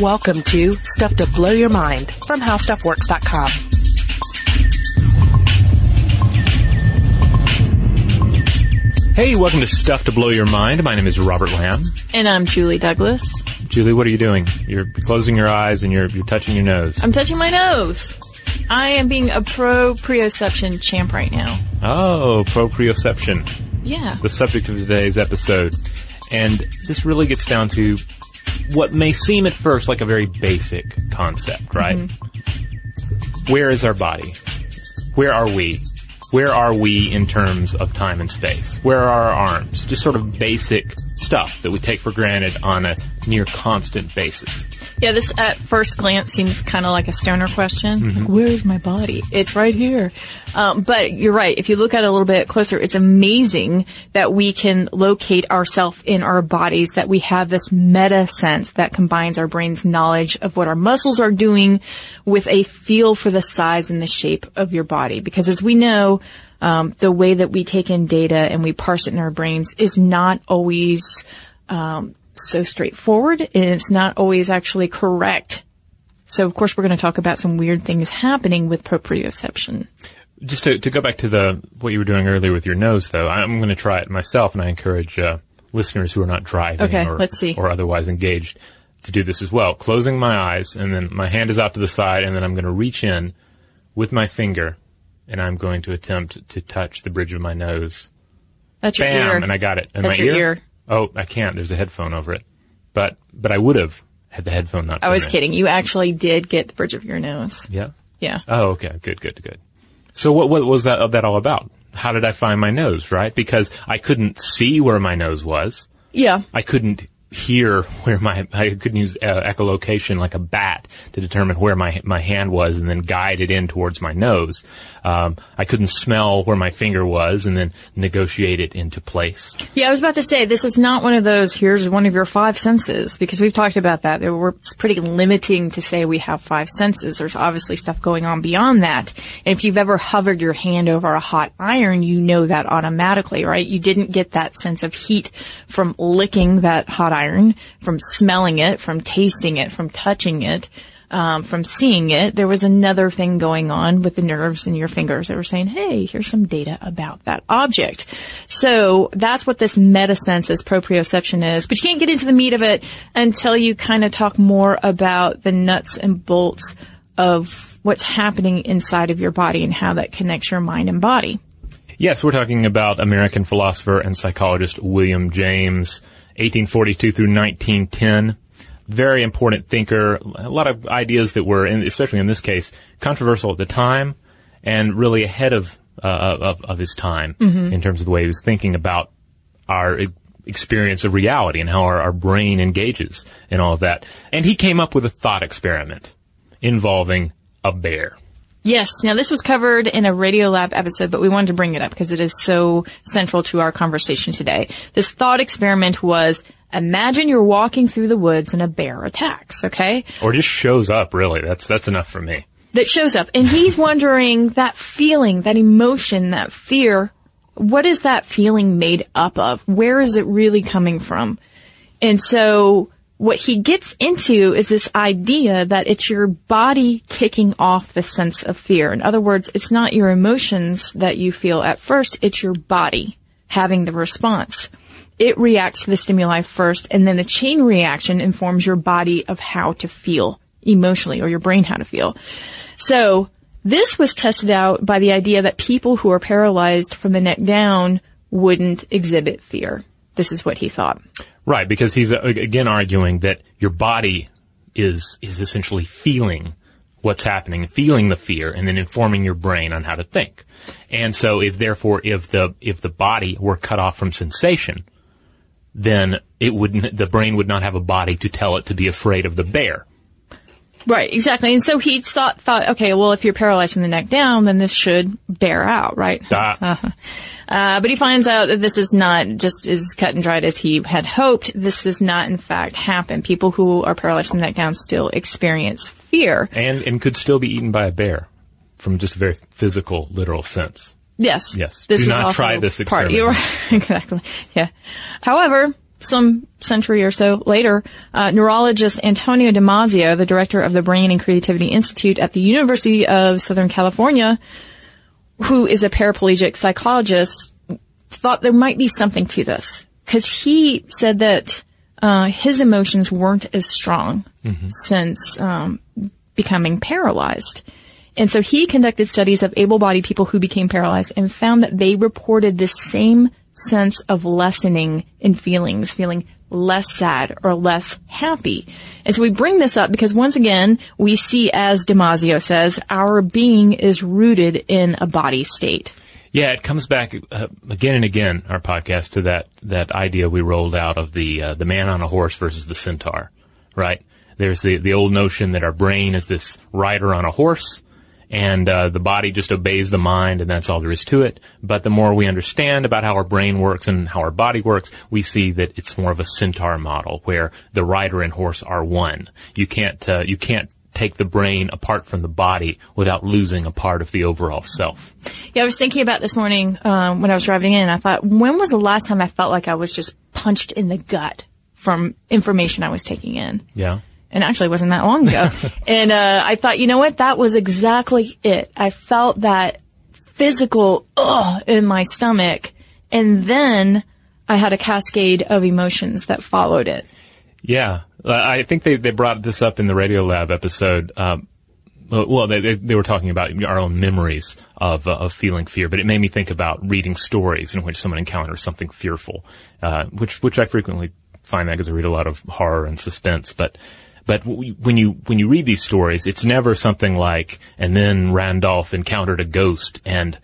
Welcome to Stuff to Blow Your Mind from HowStuffWorks.com. Hey, welcome to Stuff to Blow Your Mind. My name is Robert Lamb. And I'm Julie Douglas. Julie, what are you doing? You're closing your eyes and you're you're touching your nose. I'm touching my nose. I am being a pro proprioception champ right now. Oh, proprioception. Yeah. The subject of today's episode. And this really gets down to what may seem at first like a very basic concept, right? Mm-hmm. Where is our body? Where are we? Where are we in terms of time and space? Where are our arms? Just sort of basic stuff that we take for granted on a near constant basis. Yeah, this at first glance seems kind of like a stoner question. Mm-hmm. Like, where is my body? It's right here. Um, but you're right. If you look at it a little bit closer, it's amazing that we can locate ourselves in our bodies, that we have this meta sense that combines our brain's knowledge of what our muscles are doing with a feel for the size and the shape of your body. Because as we know, um, the way that we take in data and we parse it in our brains is not always um, so straightforward and it's not always actually correct. So of course we're going to talk about some weird things happening with proprioception. Just to, to go back to the what you were doing earlier with your nose, though, I'm going to try it myself, and I encourage uh, listeners who are not driving Okay, or, let's see. or otherwise engaged to do this as well. Closing my eyes, and then my hand is out to the side, and then I'm going to reach in with my finger, and I'm going to attempt to touch the bridge of my nose. That's your Bam! ear. And I got it. And That's my your ear. Oh, I can't. There's a headphone over it. But but I would have had the headphone not. I was there. kidding. You actually did get the bridge of your nose. Yeah. Yeah. Oh, okay. Good, good, good. So what, what was that, that all about? How did I find my nose, right? Because I couldn't see where my nose was. Yeah. I couldn't hear where my, I couldn't use uh, echolocation like a bat to determine where my, my hand was and then guide it in towards my nose. Um, I couldn't smell where my finger was and then negotiate it into place. Yeah, I was about to say, this is not one of those, here's one of your five senses, because we've talked about that. Were, pretty limiting to say we have five senses. There's obviously stuff going on beyond that. And if you've ever hovered your hand over a hot iron, you know that automatically, right? You didn't get that sense of heat from licking that hot iron, from smelling it, from tasting it, from touching it. Um, from seeing it, there was another thing going on with the nerves in your fingers that were saying, hey, here's some data about that object. So that's what this meta sense, this proprioception is. But you can't get into the meat of it until you kind of talk more about the nuts and bolts of what's happening inside of your body and how that connects your mind and body. Yes, we're talking about American philosopher and psychologist William James, 1842 through 1910. Very important thinker. A lot of ideas that were, in, especially in this case, controversial at the time, and really ahead of uh, of, of his time in terms of the way he was thinking about our experience of reality and how our, our brain engages and all of that. And he came up with a thought experiment involving a bear. Yes. Now this was covered in a Radiolab episode, but we wanted to bring it up because it is so central to our conversation today. This thought experiment was imagine you're walking through the woods and a bear attacks, okay? Or just shows up, really. That's that's enough for me. That shows up and he's wondering that feeling, that emotion, that fear, what is that feeling made up of? Where is it really coming from? And so what he gets into is this idea that it's your body kicking off the sense of fear. In other words, it's not your emotions that you feel at first, it's your body having the response. It reacts to the stimuli first, and then the chain reaction informs your body of how to feel emotionally, or your brain how to feel. So, this was tested out by the idea that people who are paralyzed from the neck down wouldn't exhibit fear. This is what he thought. Right, because he's uh, again arguing that your body is is essentially feeling what's happening, feeling the fear, and then informing your brain on how to think. And so, if therefore, if the if the body were cut off from sensation, then it wouldn't. The brain would not have a body to tell it to be afraid of the bear. Right, exactly. And so he thought, thought, okay, well, if you're paralyzed from the neck down, then this should bear out, right? Ah. Uh, but he finds out that this is not just as cut and dried as he had hoped. This does not, in fact, happen. People who are paralyzed from the neck down still experience fear. and and could still be eaten by a bear, from just a very physical, literal sense. Yes. Yes. This Do is not also try this part. experiment. You're right. exactly. Yeah. However, some century or so later, uh, neurologist Antonio Damasio, the director of the Brain and Creativity Institute at the University of Southern California, who is a paraplegic psychologist, thought there might be something to this because he said that uh, his emotions weren't as strong since um, becoming paralyzed. And so he conducted studies of able-bodied people who became paralyzed and found that they reported the same sense of lessening in feelings, feeling less sad or less happy. And so we bring this up because once again, we see, as Damasio says, our being is rooted in a body state. Yeah, it comes back uh, again and again. Our podcast to that that idea we rolled out of the uh, the man on a horse versus the centaur, right? There's the the old notion that our brain is this rider on a horse, and uh, the body just obeys the mind, and that's all there is to it. But the more we understand about how our brain works and how our body works, we see that it's more of a centaur model where the rider and horse are one. You can't uh, you can't take the brain apart from the body without losing a part of the overall self. Yeah, I was thinking about this morning um, when I was driving in. I thought, when was the last time I felt like I was just punched in the gut from information I was taking in? Yeah. And actually, it wasn't that long ago. and uh, I thought, you know what? That was exactly it. I felt that physical ugh in my stomach, and then I had a cascade of emotions that followed it. Yeah, I think they, they brought this up in the Radio Lab episode. Um, well, they, they were talking about our own memories of, uh, of feeling fear, but it made me think about reading stories in which someone encounters something fearful, uh, which which I frequently find that because I read a lot of horror and suspense. But but when you when you read these stories, it's never something like, and then Randolph encountered a ghost and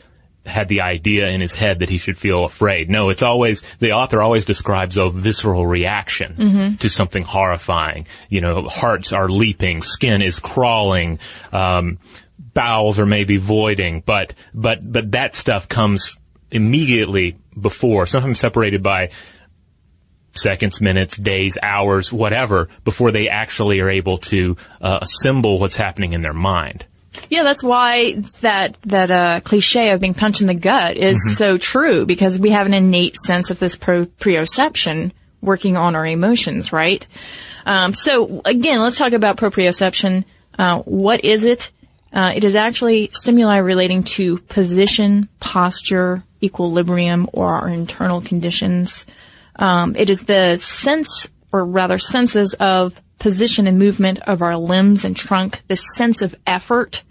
had the idea in his head that he should feel afraid. No, it's always, the author always describes a visceral reaction to something horrifying. You know, hearts are leaping, skin is crawling, um, bowels are maybe voiding, but, but, but that stuff comes immediately before, sometimes separated by seconds, minutes, days, hours, whatever, before they actually are able to uh, assemble what's happening in their mind. Yeah, that's why that that uh, cliche of being punched in the gut is so true because we have an innate sense of this pro- proprioception working on our emotions, right? Um, so again, let's talk about proprioception. Uh, what is it? Uh, it is actually stimuli relating to position, posture, equilibrium, or our internal conditions. Um, it is the sense, or rather senses of position and movement of our limbs and trunk, the sense of effort,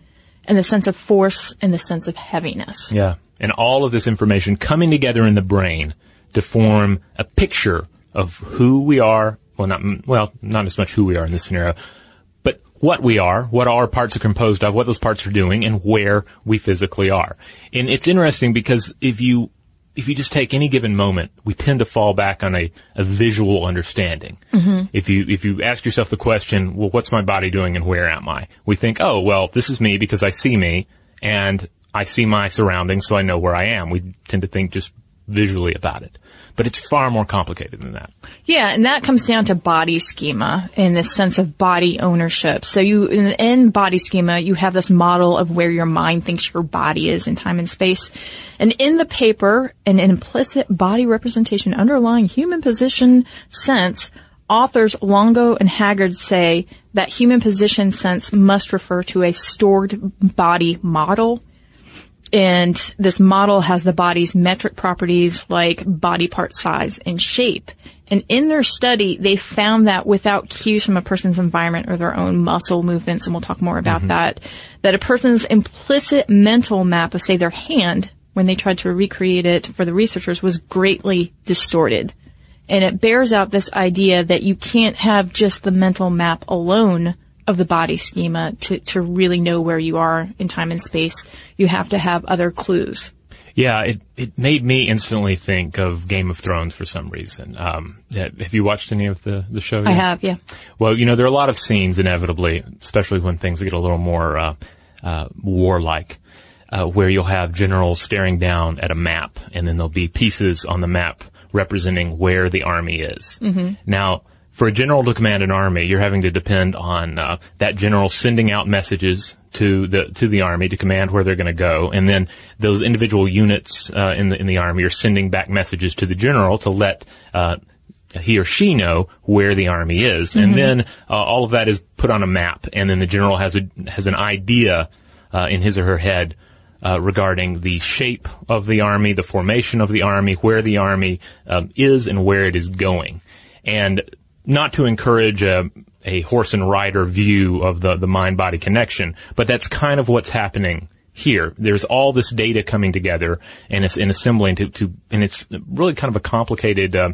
and the sense of force, and the sense of heaviness. Yeah. And all of this information coming together in the brain to form a picture of who we are. Well, not, well, not as much who we are in this scenario, but what we are, what our parts are composed of, what those parts are doing, and where we physically are. And it's interesting because if you, if you just take any given moment, we tend to fall back on a, a visual understanding. Mm-hmm. If you if you ask yourself the question, well, what's my body doing and where am I? We think, oh, well, this is me because I see me and I see my surroundings, so I know where I am. We tend to think just visually about it, but it's far more complicated than that. Yeah, and that comes down to body schema in this sense of body ownership. So you, in, in body schema, you have this model of where your mind thinks your body is in time and space. And in the paper, an implicit body representation underlying human position sense, authors Longo and Haggard say that human position sense must refer to a stored body model and this model has the body's metric properties like body part size and shape. And in their study, they found that without cues from a person's environment or their own muscle movements, and we'll talk more about mm-hmm. that, that a person's implicit mental map of, say, their hand, when they tried to recreate it for the researchers, was greatly distorted. And it bears out this idea that you can't have just the mental map alone of the body schema to, to really know where you are in time and space. You have to have other clues. Yeah, it, it made me instantly think of Game of Thrones for some reason. Um, have you watched any of the, the show? I have, yeah. Well, you know, there are a lot of scenes inevitably, especially when things get a little more uh, uh, warlike, uh, where you'll have generals staring down at a map, and then there'll be pieces on the map representing where the army is. Now, for a general to command an army, you're having to depend on uh, that general sending out messages to the to the army to command where they're going to go, and then those individual units uh, in the in the army are sending back messages to the general to let uh, he or she know where the army is, and then uh, all of that is put on a map, and then the general has a has an idea uh, in his or her head uh, regarding the shape of the army, the formation of the army, where the army um, is, and where it is going, and not to encourage a, a horse and rider view of the the mind body connection, but that's kind of what's happening here. There's all this data coming together and it's and assembling to, to and it's really kind of a complicated uh,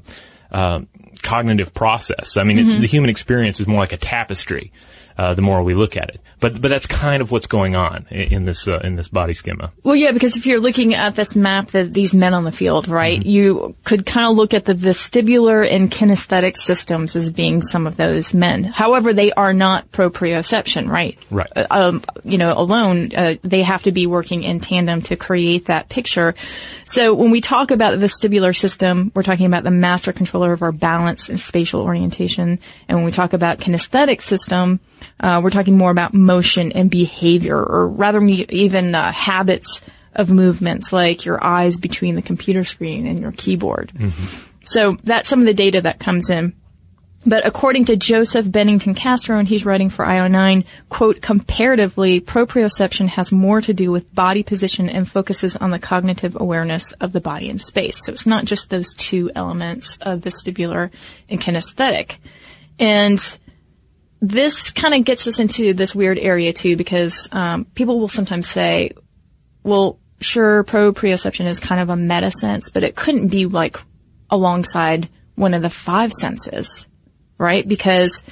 uh, cognitive process. I mean, it, the human experience is more like a tapestry. Uh, the more we look at it, but but that's kind of what's going on in, in this uh, in this body schema. Well, yeah, because if you're looking at this map that these men on the field, right, you could kind of look at the vestibular and kinesthetic systems as being some of those men. However, they are not proprioception, right? Right. Uh, Um, you know, alone, uh, they have to be working in tandem to create that picture. So when we talk about the vestibular system, we're talking about the master controller of our balance and spatial orientation. And when we talk about kinesthetic system, uh, we're talking more about motion and behavior, or rather even uh, habits of movements, like your eyes between the computer screen and your keyboard. So that's some of the data that comes in. But according to Joseph Bennington Castro, and he's writing for IO9, quote, comparatively, proprioception has more to do with body position and focuses on the cognitive awareness of the body in space. So it's not just those two elements of vestibular and kinesthetic. And this kind of gets us into this weird area too, because um, people will sometimes say, well, sure, proprioception is kind of a meta sense, but it couldn't be like alongside one of the five senses, right? Because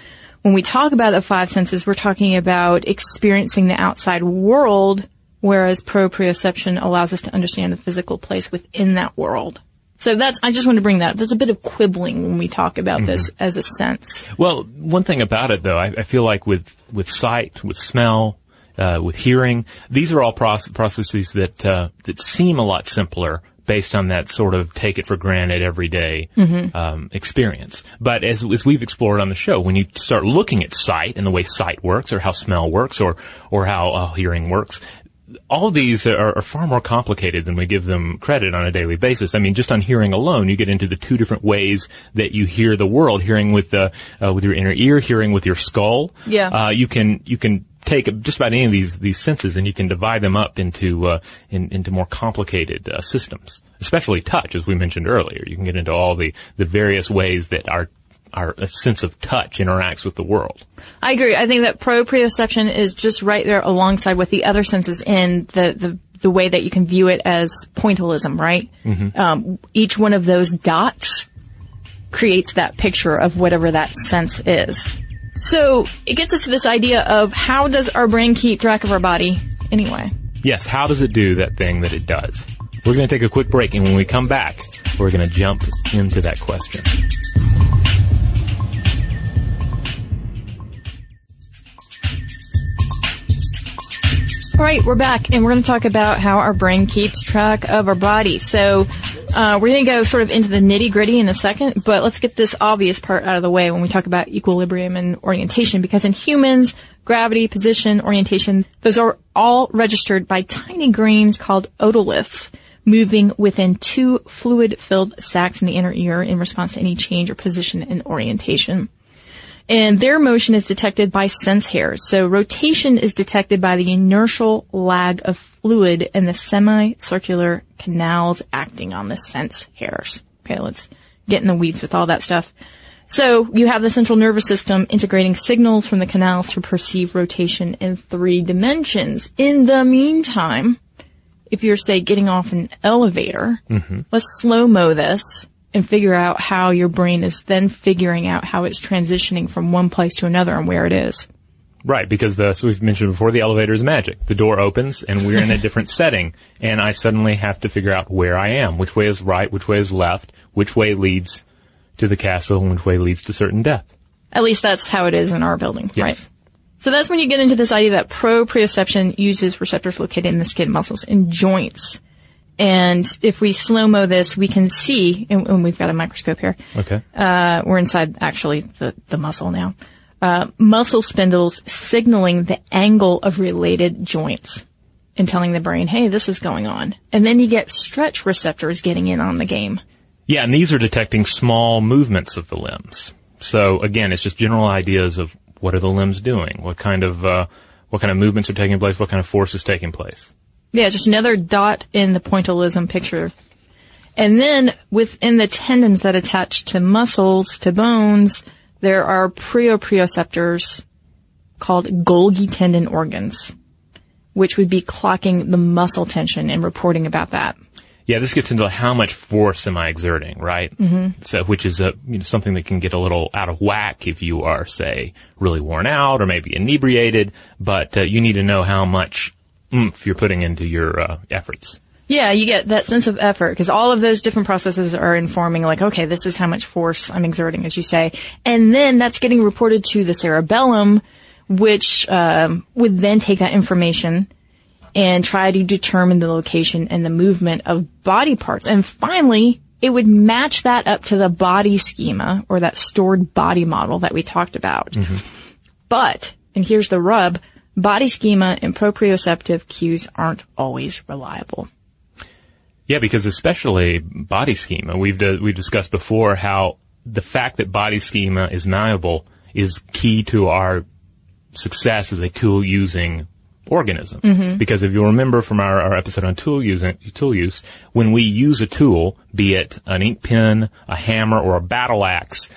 when we talk about the five senses, we're talking about experiencing the outside world, whereas proprioception allows us to understand the physical place within that world. So that's, I just want to bring that up. There's a bit of quibbling when we talk about this as a sense. Well, one thing about it though, I, I feel like with with sight, with smell, uh, with hearing, these are all proce- processes that uh, that seem a lot simpler based on that sort of take it for granted everyday um, experience. But as, as we've explored on the show, when you start looking at sight and the way sight works, or how smell works, or or how uh, hearing works, all these are, are far more complicated than we give them credit on a daily basis. I mean, just on hearing alone, you get into the two different ways that you hear the world: hearing with the uh, with your inner ear, hearing with your skull. Yeah. Uh, you can you can take just about any of these these senses and you can divide them up into uh, in, into more complicated uh, systems. Especially touch, as we mentioned earlier. You can get into all the the various ways that our our sense of touch interacts with the world. I agree. I think that proprioception is just right there alongside with the other senses in the, the, the way that you can view it as pointillism, right? Um, each one of those dots creates that picture of whatever that sense is. So it gets us to this idea of how does our brain keep track of our body anyway? Yes, how does it do that thing that it does? We're going to take a quick break, and when we come back, we're going to jump into that question. All right, we're back, and we're going to talk about how our brain keeps track of our body. So, uh, we're going to go sort of into the nitty gritty in a second, but let's get this obvious part out of the way when we talk about equilibrium and orientation, because in humans, gravity, position, orientation, those are all registered by tiny grains called otoliths moving within two fluid-filled sacs in the inner ear in response to any change or position in orientation and their motion is detected by sense hairs. So rotation is detected by the inertial lag of fluid and the semicircular canals acting on the sense hairs. Okay, let's get in the weeds with all that stuff. So you have the central nervous system integrating signals from the canals to perceive rotation in three dimensions. In the meantime, if you're say getting off an elevator, mm-hmm. let's slow-mo this and figure out how your brain is then figuring out how it's transitioning from one place to another and where it is. Right, because the, so we've mentioned before, the elevator is magic. The door opens and we're in a different setting and I suddenly have to figure out where I am, which way is right, which way is left, which way leads to the castle and which way leads to certain death. At least that's how it is in our building, Yes. right? So that's when you get into this idea that proprioception uses receptors located in the skin, muscles, and joints. And if we slow-mo this, we can see, and, and we've got a microscope here, Okay. uh, we're inside actually the, the muscle now, uh, muscle spindles signaling the angle of related joints and telling the brain, hey, this is going on. And then you get stretch receptors getting in on the game. Yeah, and these are detecting small movements of the limbs. So again, it's just general ideas of what are the limbs doing? What kind of, uh, what kind of movements are taking place? What kind of force is taking place? Yeah, just another dot in the pointillism picture. And then within the tendons that attach to muscles, to bones, there are proprioceptors called Golgi tendon organs, which would be clocking the muscle tension and reporting about that. Yeah, this gets into how much force am I exerting, right? Mm-hmm. So, which is a, you know, something that can get a little out of whack if you are, say, really worn out or maybe inebriated. But uh, you need to know how much oomph you're putting into your uh, efforts. Yeah, you get that sense of effort because all of those different processes are informing like, okay, this is how much force I'm exerting, as you say. And then that's getting reported to the cerebellum, which um, would then take that information and try to determine the location and the movement of body parts. And finally, it would match that up to the body schema or that stored body model that we talked about. Mm-hmm. But, and here's the rub, body schema and proprioceptive cues aren't always reliable. Yeah, because especially body schema, we've we've discussed before how the fact that body schema is malleable is key to our success as a tool using organism. Mm-hmm. Because if you remember from our, our episode on tool using tool use, when we use a tool, be it an ink pen, a hammer, or a battle axe,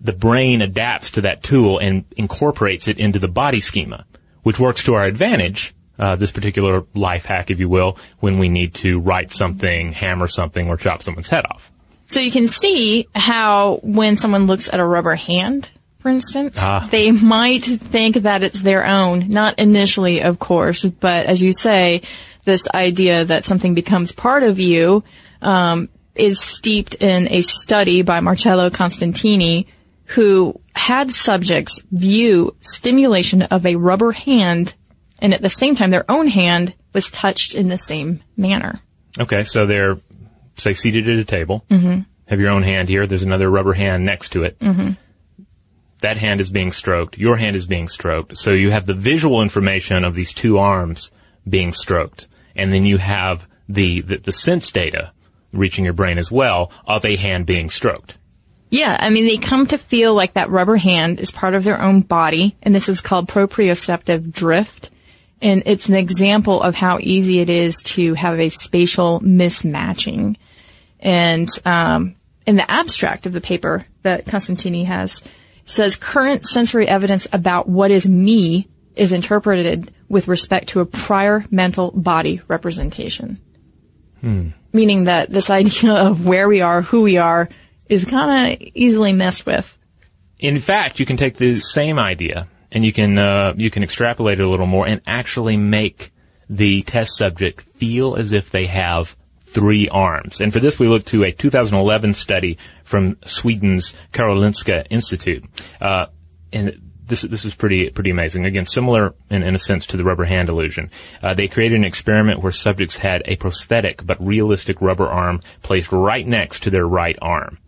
the brain adapts to that tool and incorporates it into the body schema, which works to our advantage uh, this particular life hack, if you will, when we need to write something, hammer something, or chop someone's head off. So you can see how when someone looks at a rubber hand, for instance, ah. they might think that it's their own. Not initially, of course, but as you say, this idea that something becomes part of you um, is steeped in a study by Marcello Costantini, who had subjects view stimulation of a rubber hand and at the same time their own hand was touched in the same manner. Okay, so they're say seated at a table. Mm-hmm. Have your own hand here. There's another rubber hand next to it. Mm-hmm. That hand is being stroked. Your hand is being stroked. So you have the visual information of these two arms being stroked, and then you have the, the, the sense data reaching your brain as well of a hand being stroked. Yeah, I mean, they come to feel like that rubber hand is part of their own body, and this is called proprioceptive drift. And it's an example of how easy it is to have a spatial mismatching. And um, in the abstract of the paper that Costantini has, says current sensory evidence about what is me is interpreted with respect to a prior mental body representation. Hmm. Meaning that this idea of where we are, who we are, is kind of easily messed with. In fact, you can take the same idea and you can uh, you can extrapolate it a little more and actually make the test subject feel as if they have three arms. And for this, we look to a 2011 study from Sweden's Karolinska Institute, uh, and this this is pretty pretty amazing. Again, similar in, in a sense to the rubber hand illusion. Uh, they created an experiment where subjects had a prosthetic but realistic rubber arm placed right next to their right arm.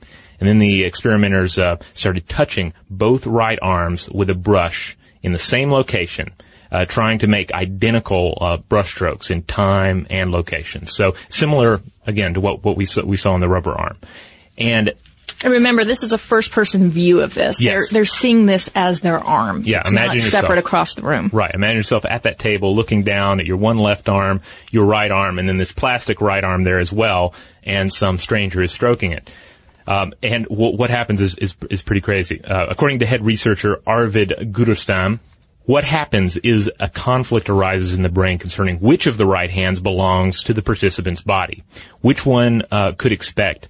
And then the experimenters uh, started touching both right arms with a brush in the same location, uh, trying to make identical uh, brushstrokes in time and location. So similar again to what what we saw, we saw in the rubber arm. And and remember, this is a first-person view of this. Yes. They're, they're seeing this as their arm. Yeah, it's imagine not yourself, separate across the room. Right. Imagine yourself at that table, looking down at your one left arm, your right arm, and then this plastic right arm there as well, and some stranger is stroking it. Um, and w- what happens is, is, is pretty crazy. Uh, according to head researcher Arvid Guterstam, what happens is a conflict arises in the brain concerning which of the right hands belongs to the participant's body. Which one uh, could expect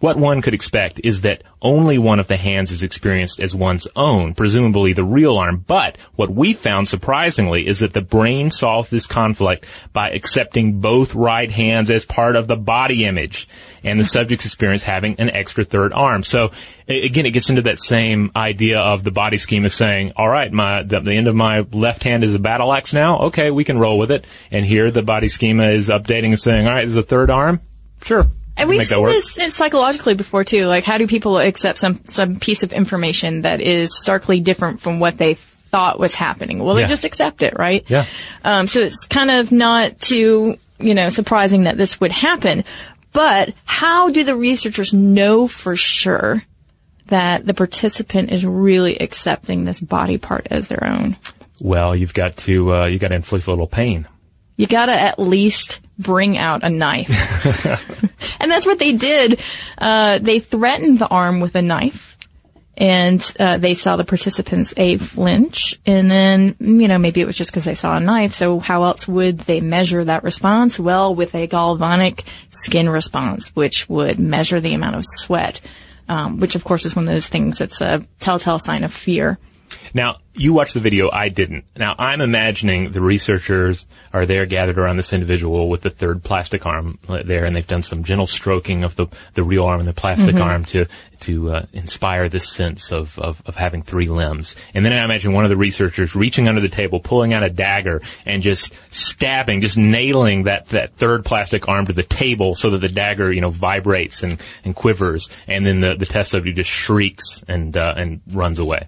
what one could expect is that only one of the hands is experienced as one's own, presumably the real arm. But what we found surprisingly is that the brain solves this conflict by accepting both right hands as part of the body image and the subject's experience having an extra third arm. So again, it gets into that same idea of the body schema saying, all right, my, the, the end of my left hand is a battle axe now. Okay, we can roll with it. And here the body schema is updating and saying, all right, there's a third arm. Sure, and we've seen this psychologically before too. Like, how do people accept some some piece of information that is starkly different from what they thought was happening? Well, they just accept it, right? Yeah. Um, so it's kind of not too you know surprising that this would happen. But how do the researchers know for sure that the participant is really accepting this body part as their own? Well, you've got to uh, you got to inflict a little pain. You gotta at least bring out a knife. and that's what they did. Uh, they threatened the arm with a knife. And uh, they saw the participants a flinch, and then you know maybe it was just because they saw a knife. So how else would they measure that response? Well, with a galvanic skin response, which would measure the amount of sweat, um, which of course is one of those things that's a telltale sign of fear. Now, you watched the video, I didn't. Now, I'm imagining the researchers are there gathered around this individual with the third plastic arm there, and they've done some gentle stroking of the, the real arm and the plastic mm-hmm. arm to, to uh, inspire this sense of, of, of having three limbs. And then I imagine one of the researchers reaching under the table, pulling out a dagger, and just stabbing, just nailing that, that third plastic arm to the table so that the dagger, you know, vibrates and, and quivers, and then the, the test subject just shrieks and, uh, and runs away.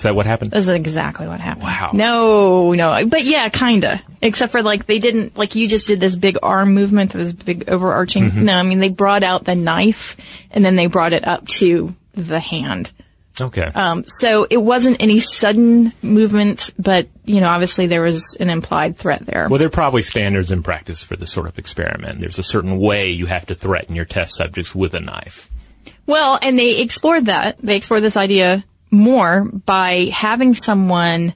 Is that what happened? That's exactly what happened. Wow. No, no, but yeah, kinda. Except for like they didn't like you just did this big arm movement, this big overarching. Mm-hmm. No, I mean they brought out the knife and then they brought it up to the hand. Okay. Um, so it wasn't any sudden movement, but you know, obviously there was an implied threat there. Well, there are probably standards in practice for this sort of experiment. There's a certain way you have to threaten your test subjects with a knife. Well, and they explored that. They explored this idea more by having someone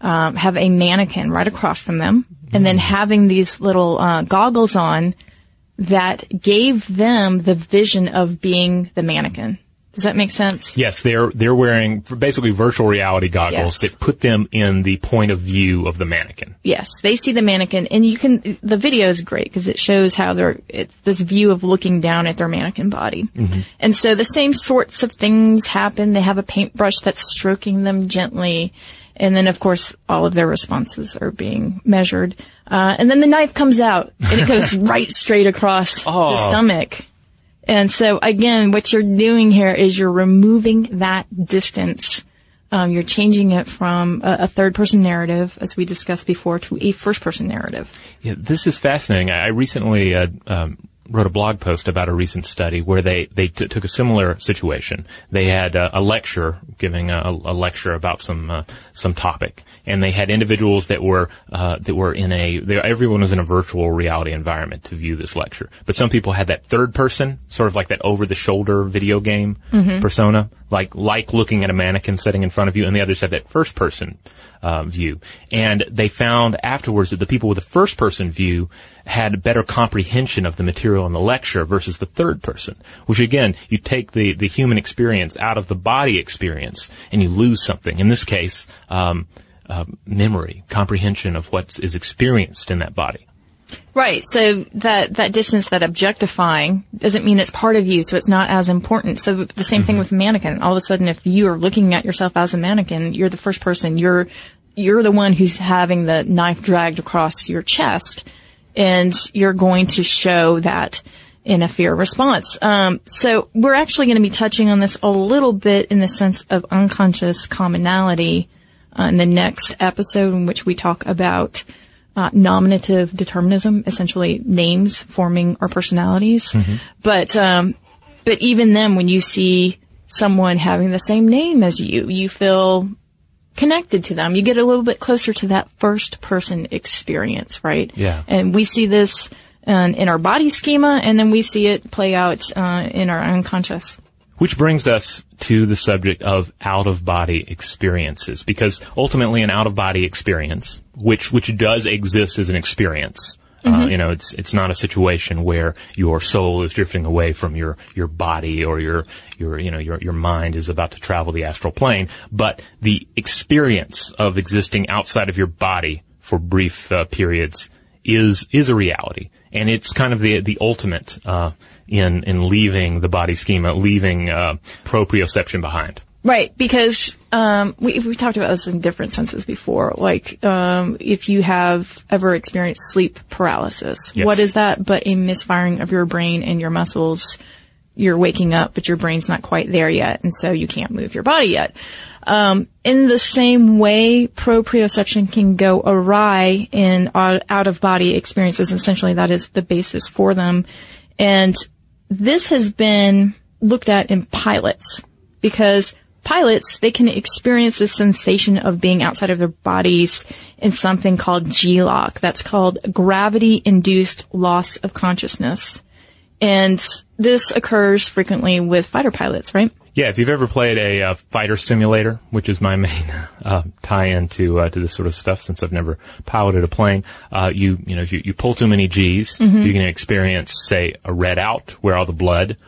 um, have a mannequin right across from them, and then having these little uh, goggles on that gave them the vision of being the mannequin. Does that make sense? Yes, they're they're wearing basically virtual reality goggles yes. that put them in the point of view of the mannequin. Yes, they see the mannequin, and you can. The video is great because it shows how they're it's this view of looking down at their mannequin body, mm-hmm. and so the same sorts of things happen. They have a paintbrush that's stroking them gently, and then of course all of their responses are being measured. Uh, and then the knife comes out and it goes right straight across oh. the stomach. And so again, what you're doing here is you're removing that distance. Um, you're changing it from a, a, third person narrative, as we discussed before, to a first person narrative. Yeah, this is fascinating. I recently uh, um, wrote a blog post about a recent study where they they t- took a similar situation. They had a, a lecture giving a, a, lecture about some uh, some topic, and they had individuals that were uh, that were in a they, everyone was in a virtual reality environment to view this lecture. But some people had that third person, sort of like that over the shoulder video game mm-hmm. persona, like like looking at a mannequin sitting in front of you, and the others had that first person uh, view. And they found afterwards that the people with the first person view had better comprehension of the material in the lecture versus the third person, which again, you take the, the human experience out of the body experience and you lose something. In this case, um, uh, memory, comprehension of what is experienced in that body. Right. So that that distance, that objectifying, doesn't mean it's part of you, so it's not as important. So the same mm-hmm. thing with mannequin. All of a sudden, if you are looking at yourself as a mannequin, you're the first person. You're you're the one who's having the knife dragged across your chest, and you're going to show that in a fear response. Um, so we're actually going to be touching on this a little bit in the sense of unconscious commonality uh, in the next episode, in which we talk about uh, nominative determinism, essentially names forming our personalities. Mm-hmm. But um, but even then, when you see someone having the same name as you, you feel connected to them. You get a little bit closer to that first person experience, right? Yeah. And we see this in, in our body schema, and then we see it play out uh, in our unconscious. Which brings us to the subject of out of body experiences, because ultimately an out of body experience, which which does exist as an experience, mm-hmm. uh, you know, it's it's not a situation where your soul is drifting away from your your body or your your you know your your mind is about to travel the astral plane, but the experience of existing outside of your body for brief uh, periods is is a reality, and it's kind of the the ultimate uh, in in leaving the body schema, leaving uh, proprioception behind. Right, because um, we we talked about this in different senses before. Like, um, if you have ever experienced sleep paralysis, yes. what is that but a misfiring of your brain and your muscles? You're waking up, but your brain's not quite there yet, and so you can't move your body yet. Um, in the same way, proprioception can go awry in out of body experiences. Essentially, that is the basis for them. And this has been looked at in pilots because pilots, they can experience the sensation of being outside of their bodies in something called G-LOC. That's called gravity induced loss of consciousness. And this occurs frequently with fighter pilots, right? Yeah, if you've ever played a uh, fighter simulator, which is my main uh, tie-in to uh, to this sort of stuff, since I've never piloted a plane, uh, you you know if you, you pull too many G's, Mm-hmm. you can experience say a red out where all the blood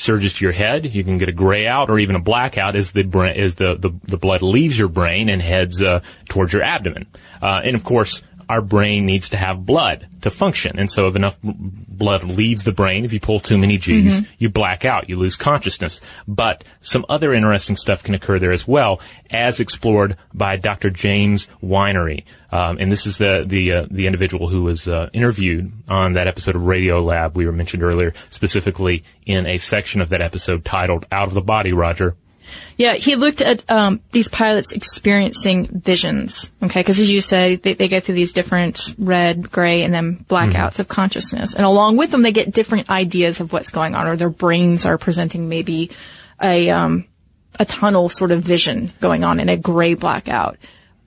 surges to your head. You can get a gray out or even a blackout as the bra- as the, the the blood leaves your brain and heads uh, towards your abdomen. Uh, and of course, our brain needs to have blood to function. And so if enough blood leaves the brain, if you pull too many G's, you black out, you lose consciousness. But some other interesting stuff can occur there as well, as explored by Dr. James Whinnery. Um, and this is the the uh, the individual who was uh, interviewed on that episode of Radio Lab we were mentioned earlier, specifically in a section of that episode titled "Out of the Body." Roger. Yeah, he looked at um, these pilots experiencing visions. Okay, because as you say, they, they go through these different red, gray, and then blackouts of consciousness, and along with them, they get different ideas of what's going on, or their brains are presenting maybe a um, a tunnel sort of vision going on in a gray blackout.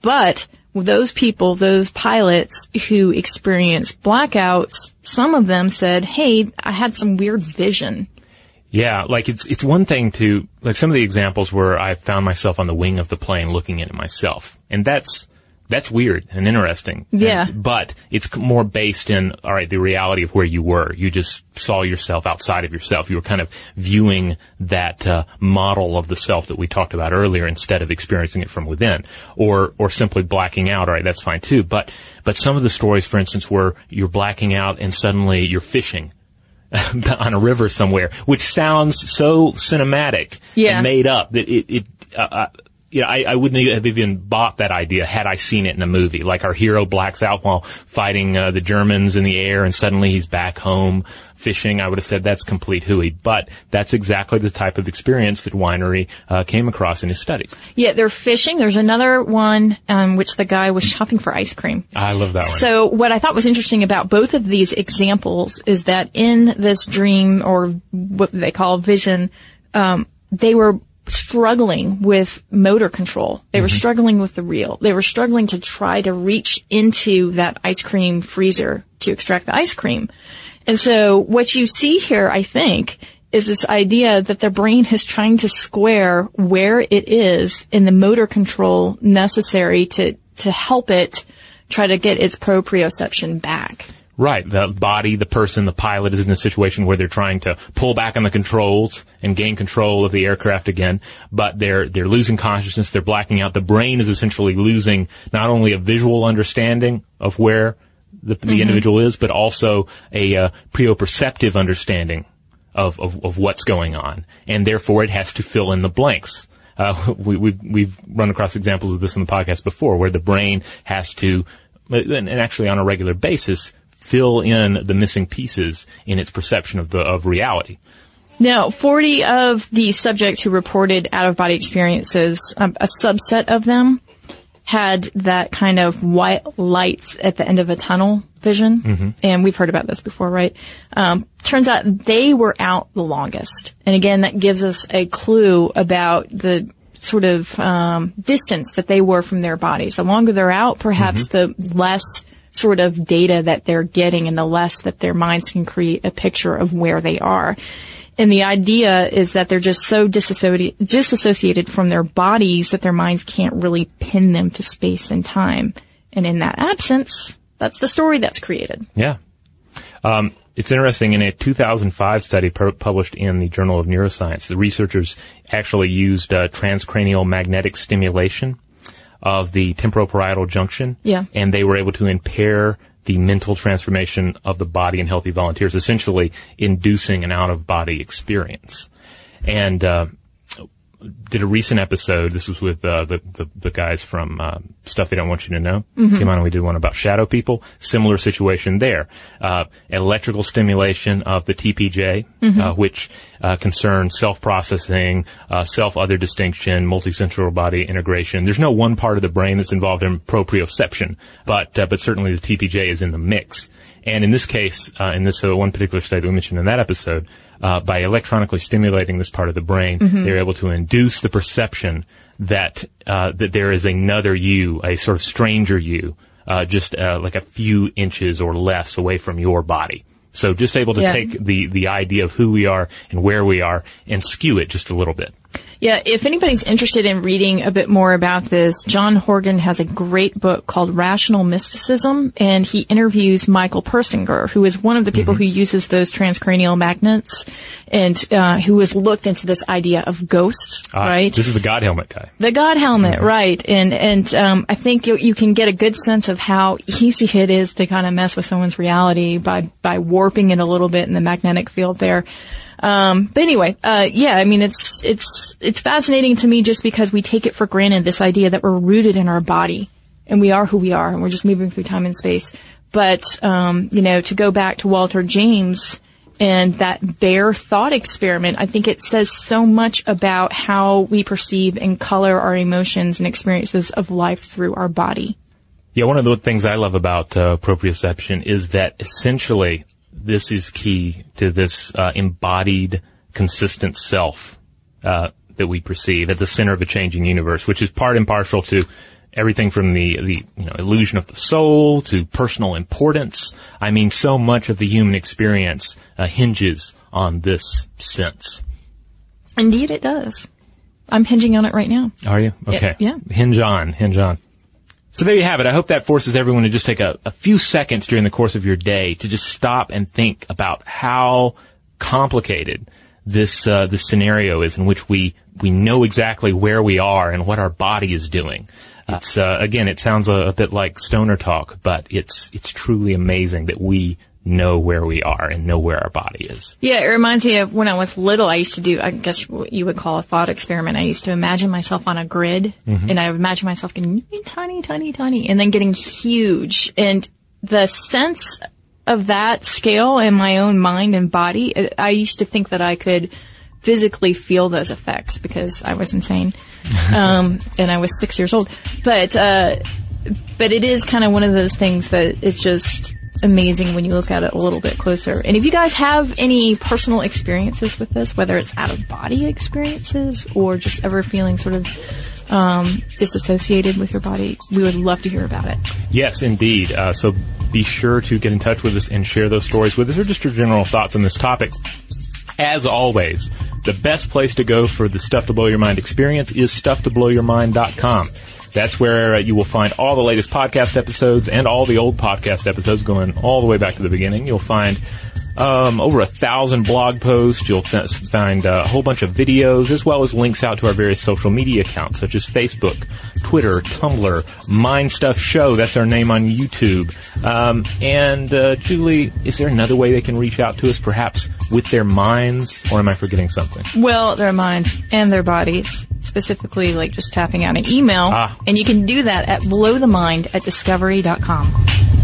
But those people, those pilots who experience blackouts, some of them said, "Hey, I had some weird vision." Yeah, like it's it's one thing to like some of the examples where I found myself on the wing of the plane looking at it myself, and that's that's weird and interesting. Yeah. And- but it's more based in all right the reality of where you were. You just saw yourself outside of yourself. You were kind of viewing that uh, model of the self that we talked about earlier instead of experiencing it from within, or or simply blacking out. All right, that's fine too. But but some of the stories, for instance, where you're blacking out and suddenly you're fishing on a river somewhere, which sounds so cinematic Yeah. and made up that it, it uh, uh, you know, I, I wouldn't have even bought that idea had I seen it in a movie. Like our hero blacks out while fighting uh, the Germans in the air, and suddenly he's back home fishing. I would have said that's complete hooey, but that's exactly the type of experience that Whinnery uh, came across in his studies. Yeah, they're fishing. There's another one, um, which the guy was shopping for ice cream. I love that one. So what I thought was interesting about both of these examples is that in this dream or what they call vision, um, they were struggling with motor control. They were mm-hmm. struggling with the reel. They were struggling to try to reach into that ice cream freezer to extract the ice cream. And so what you see here, I think, is this idea that the brain is trying to square where it is in the motor control necessary to, to help it try to get its proprioception back. Right. The body, the person, the pilot is in a situation where they're trying to pull back on the controls and gain control of the aircraft again, but they're, they're losing consciousness, they're blacking out. The brain is essentially losing not only a visual understanding of where the, the individual is, but also a uh, proprioceptive understanding of, of, of what's going on. And therefore it has to fill in the blanks. Uh, we, we've, we've run across examples of this in the podcast before where the brain has to, and and actually on a regular basis, fill in the missing pieces in its perception of the, of reality. Now, 40 of the subjects who reported out-of-body experiences, um, a subset of them had that kind of white lights at the end of a tunnel vision. And we've heard about this before, right? Um, turns out they were out the longest. And again, that gives us a clue about the sort of um, distance that they were from their bodies. The longer they're out, perhaps the less sort of data that they're getting and the less that their minds can create a picture of where they are. And the idea is that they're just so disassociated, disassociated from their bodies that their minds can't really pin them to space and time. And in that absence, that's the story that's created. Yeah. Um, it's interesting. In a 2005 study pu- published in the Journal of Neuroscience, the researchers actually used uh, transcranial magnetic stimulation of the temporoparietal junction. Yeah. And they were able to impair the mental transformation of the body in healthy volunteers, essentially inducing an out-of-body experience. And uh, did a recent episode. This was with uh, the, the the guys from uh, Stuff They Don't Want You to Know. Came on and we did one about shadow people. Similar situation there. Uh, electrical stimulation of the TPJ, uh, which uh, concerns self-processing, uh, self-other distinction, multisensory body integration. There's no one part of the brain that's involved in proprioception, but uh, but certainly the TPJ is in the mix. And in this case, uh, in this one particular study that we mentioned in that episode, uh, by electronically stimulating this part of the brain, they're able to induce the perception that uh, that there is another you, a sort of stranger you, uh, just uh, like a few inches or less away from your body. So just able to Yeah. take the the idea of who we are and where we are and skew it just a little bit. Yeah, if anybody's interested in reading a bit more about this, John Horgan has a great book called Rational Mysticism, and he interviews Michael Persinger, who is one of the people who uses those transcranial magnets, and uh, who has looked into this idea of ghosts, Ah, right? This is the God helmet guy. The God helmet, right? And and um, I think you, you can get a good sense of how easy it is to kind of mess with someone's reality by by warping it a little bit in the magnetic field there. Um, but anyway, uh, yeah, I mean it's it's it's fascinating to me just because we take it for granted this idea that we're rooted in our body and we are who we are and we're just moving through time and space. But um, you know, to go back to Walter James and that bear thought experiment, I think it says so much about how we perceive and color our emotions and experiences of life through our body. Yeah, one of the things I love about uh, proprioception is that essentially this is key to this uh, embodied, consistent self uh, that we perceive at the center of a changing universe, which is part and partial to everything from the the you know illusion of the soul to personal importance. I mean, so much of the human experience uh, hinges on this sense. Indeed, it does. I'm hinging on it right now. Are you okay? yeah. Hinge on, hinge on. So there you have it. I hope that forces everyone to just take a, a few seconds during the course of your day to just stop and think about how complicated this uh, this scenario is, in which we we know exactly where we are and what our body is doing. It's uh, again, it sounds a, a bit like stoner talk, but it's it's truly amazing that we know where we are and know where our body is. Yeah, it reminds me of when I was little. I used to do, I guess, what you would call a thought experiment. I used to imagine myself on a grid, and I would imagine myself getting tiny, tiny, tiny, and then getting huge. And the sense of that scale in my own mind and body, I- I used to think that I could physically feel those effects because I was insane, um, and I was six years old. But uh, but it is kind of one of those things that it's just amazing when you look at it a little bit closer. And if you guys have any personal experiences with this, whether it's out of body experiences or just ever feeling sort of um, disassociated with your body, we would love to hear about it. Yes, indeed. Uh, so be sure to get in touch with us and share those stories with us or just your general thoughts on this topic. As always, the best place to go for the Stuff to Blow Your Mind experience is stufftoblowyourmind.com. That's where uh, you will find all the latest podcast episodes and all the old podcast episodes going all the way back to the beginning. You'll find um, over a thousand blog posts. You'll find uh, a whole bunch of videos as well as links out to our various social media accounts such as Facebook, Twitter, Tumblr, Mind Stuff Show. That's our name on YouTube. Um, and uh, Julie, is there another way they can reach out to us, perhaps with their minds, or am I forgetting something? Well, their minds and their bodies, specifically like just tapping out an email. Ah. And you can do that at blowthemind at discovery.com.